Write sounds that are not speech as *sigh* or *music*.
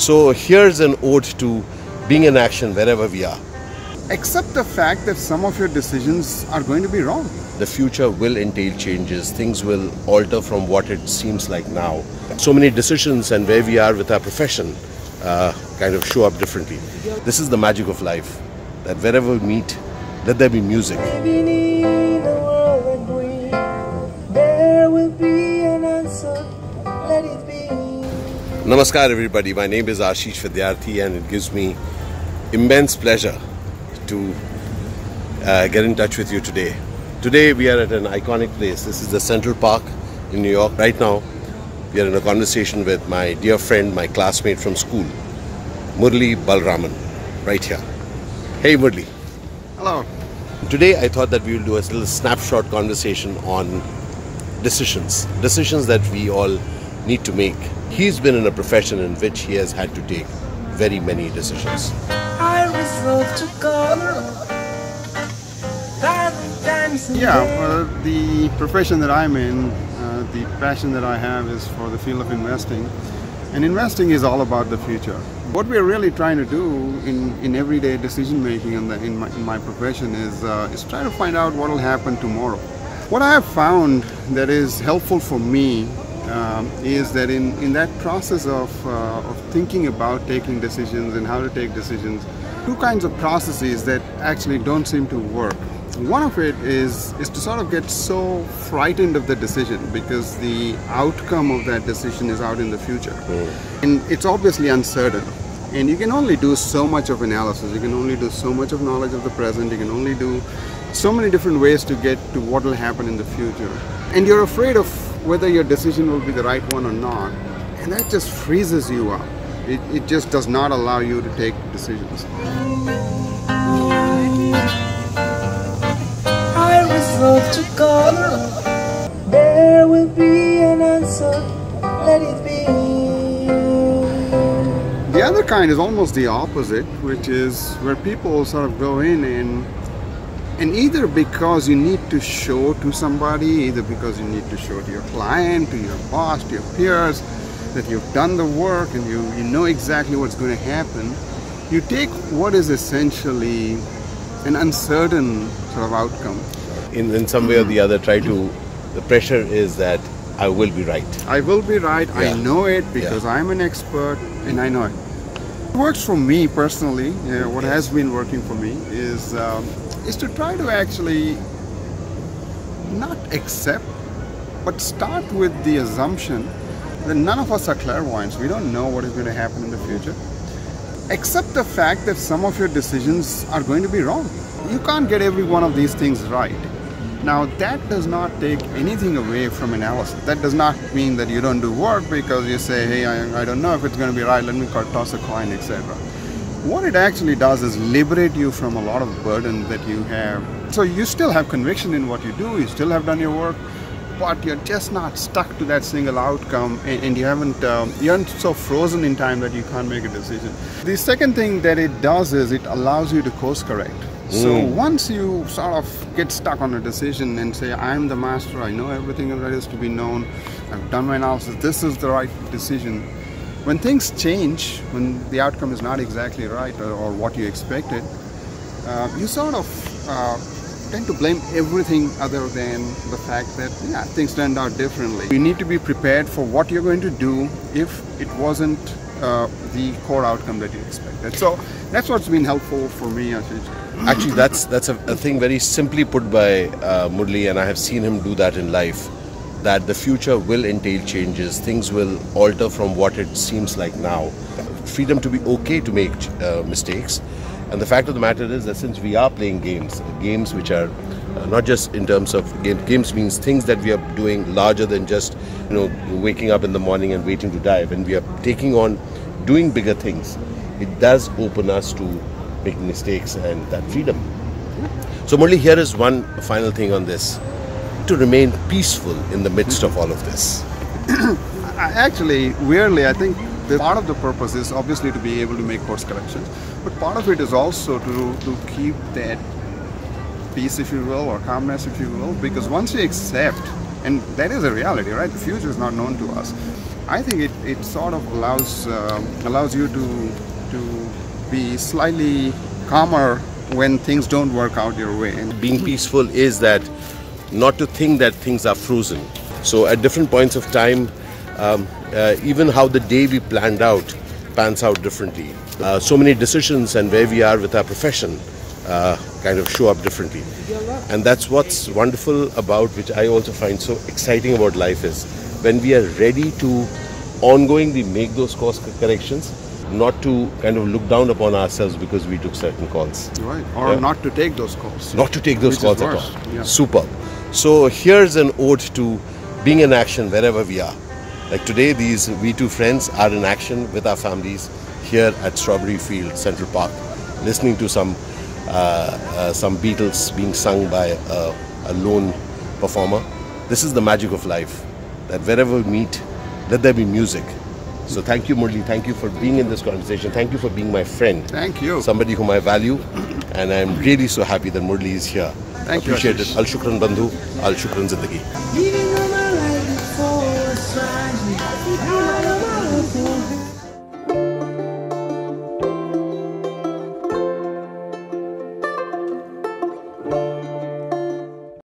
So here's an ode to being in action wherever we are. Accept the fact that some of your decisions are going to be wrong. The future will entail changes, things will alter from what it seems like now. So many decisions and where we are with our profession uh, kind of show up differently. This is the magic of life that wherever we meet, let there be music. Namaskar, everybody. My name is Ashish Vidyarthi, and it gives me immense pleasure to uh, get in touch with you today. Today, we are at an iconic place. This is the Central Park in New York. Right now, we are in a conversation with my dear friend, my classmate from school, Murli Balaraman, right here. Hey, Murli. Hello. Today, I thought that we will do a little snapshot conversation on decisions, decisions that we all need to make. He's been in a profession in which he has had to take very many decisions. I resolve to go. Thousand times a Yeah, well, the profession that I'm in, uh, the passion that I have is for the field of investing. And investing is all about the future. What we're really trying to do in, in everyday decision making in, the, in, my, in my profession is, uh, is try to find out what will happen tomorrow. What I have found that is helpful for me um, is that in, in that process of, uh, of thinking about taking decisions and how to take decisions, two kinds of processes that actually don't seem to work. One of it is is to sort of get so frightened of the decision because the outcome of that decision is out in the future, and it's obviously uncertain. And you can only do so much of analysis. You can only do so much of knowledge of the present. You can only do so many different ways to get to what will happen in the future. And you're afraid of whether your decision will be the right one or not, and that just freezes you up. It, it just does not allow you to take decisions. I resolve to. There will be an answer. Let it be. The other kind is almost the opposite, which is where people sort of go in and and either because you need to show to somebody, either because you need to show to your client, to your boss, to your peers, that you've done the work and you, you know exactly what's going to happen, you take what is essentially an uncertain sort of outcome. In, in some way or the other, try to, the pressure is that I will be right. I will be right. Yeah. I know it because Yeah. I'm an expert and I know it. What works for me personally, uh, what has been working for me is um, is to try to actually not accept, but start with the assumption that none of us are clairvoyants. We don't know what is going to happen in the future. Accept the fact that some of your decisions are going to be wrong. You can't get every one of these things right. Now, that does not take anything away from analysis. That does not mean that you don't do work because you say, hey, I, I don't know if it's going to be right, let me toss a coin, etc. What it actually does is liberate you from a lot of burden that you have. So you still have conviction in what you do, you still have done your work, but you're just not stuck to that single outcome and, and you haven't um, you aren't so frozen in time that you can't make a decision. The second thing that it does is it allows you to course correct. So once you sort of get stuck on a decision and say i'm the master i know everything that is to be known i've done my analysis this is the right decision when things change when the outcome is not exactly right or, or what you expected uh, you sort of uh, tend to blame everything other than the fact that yeah things turned out differently. You need to be prepared for what you're going to do if it wasn't uh, the core outcome that you expected. So that's what's been helpful for me Actually, that's that's a, a thing very simply put by uh, Murli, and I have seen him do that in life. That the future will entail changes, things will alter from what it seems like now. Freedom to be okay to make uh, mistakes, and the fact of the matter is that since we are playing games, games which are uh, not just in terms of game, games means things that we are doing larger than just you know waking up in the morning and waiting to die. When we are taking on doing bigger things, it does open us to making mistakes and that freedom. So, Murli, here is one final thing on this to remain peaceful in the midst of all of this. *clears throat* Actually weirdly i think the part of the purpose is obviously to be able to make course corrections but part of it is also to, to keep that peace if you will or calmness if you will because once you accept and that is a reality right the future is not known to us I think it, it sort of allows um allows you to to be slightly calmer when things don't work out your way. And being peaceful is that not to think that things are frozen. So at different points of time, um, uh, even how the day we planned out pans out differently. Uh, so many decisions and where we are with our profession uh, kind of show up differently. And that's what's wonderful about, which I also find so exciting about life is when we are ready to ongoingly make those course corrections, not to kind of look down upon ourselves because we took certain calls right, or Yeah. not to take those calls. not to take those Which calls at all. yeah. Superb. So here's an ode to being in action wherever we are. Like today, these V2 friends are in action with our families here at Strawberry Field, Central Park, listening to some uh, uh, some Beatles being sung by a, a lone performer. This is the magic of life. That wherever we meet, let there be music. So thank you, Murli. Thank you for being in this conversation. Thank you for being my friend Thank you. somebody whom I value, and I'm really so happy that Murli is here. Thank Appreciate you, it. Al Shukran Bandhu, Al Shukran Zindagi.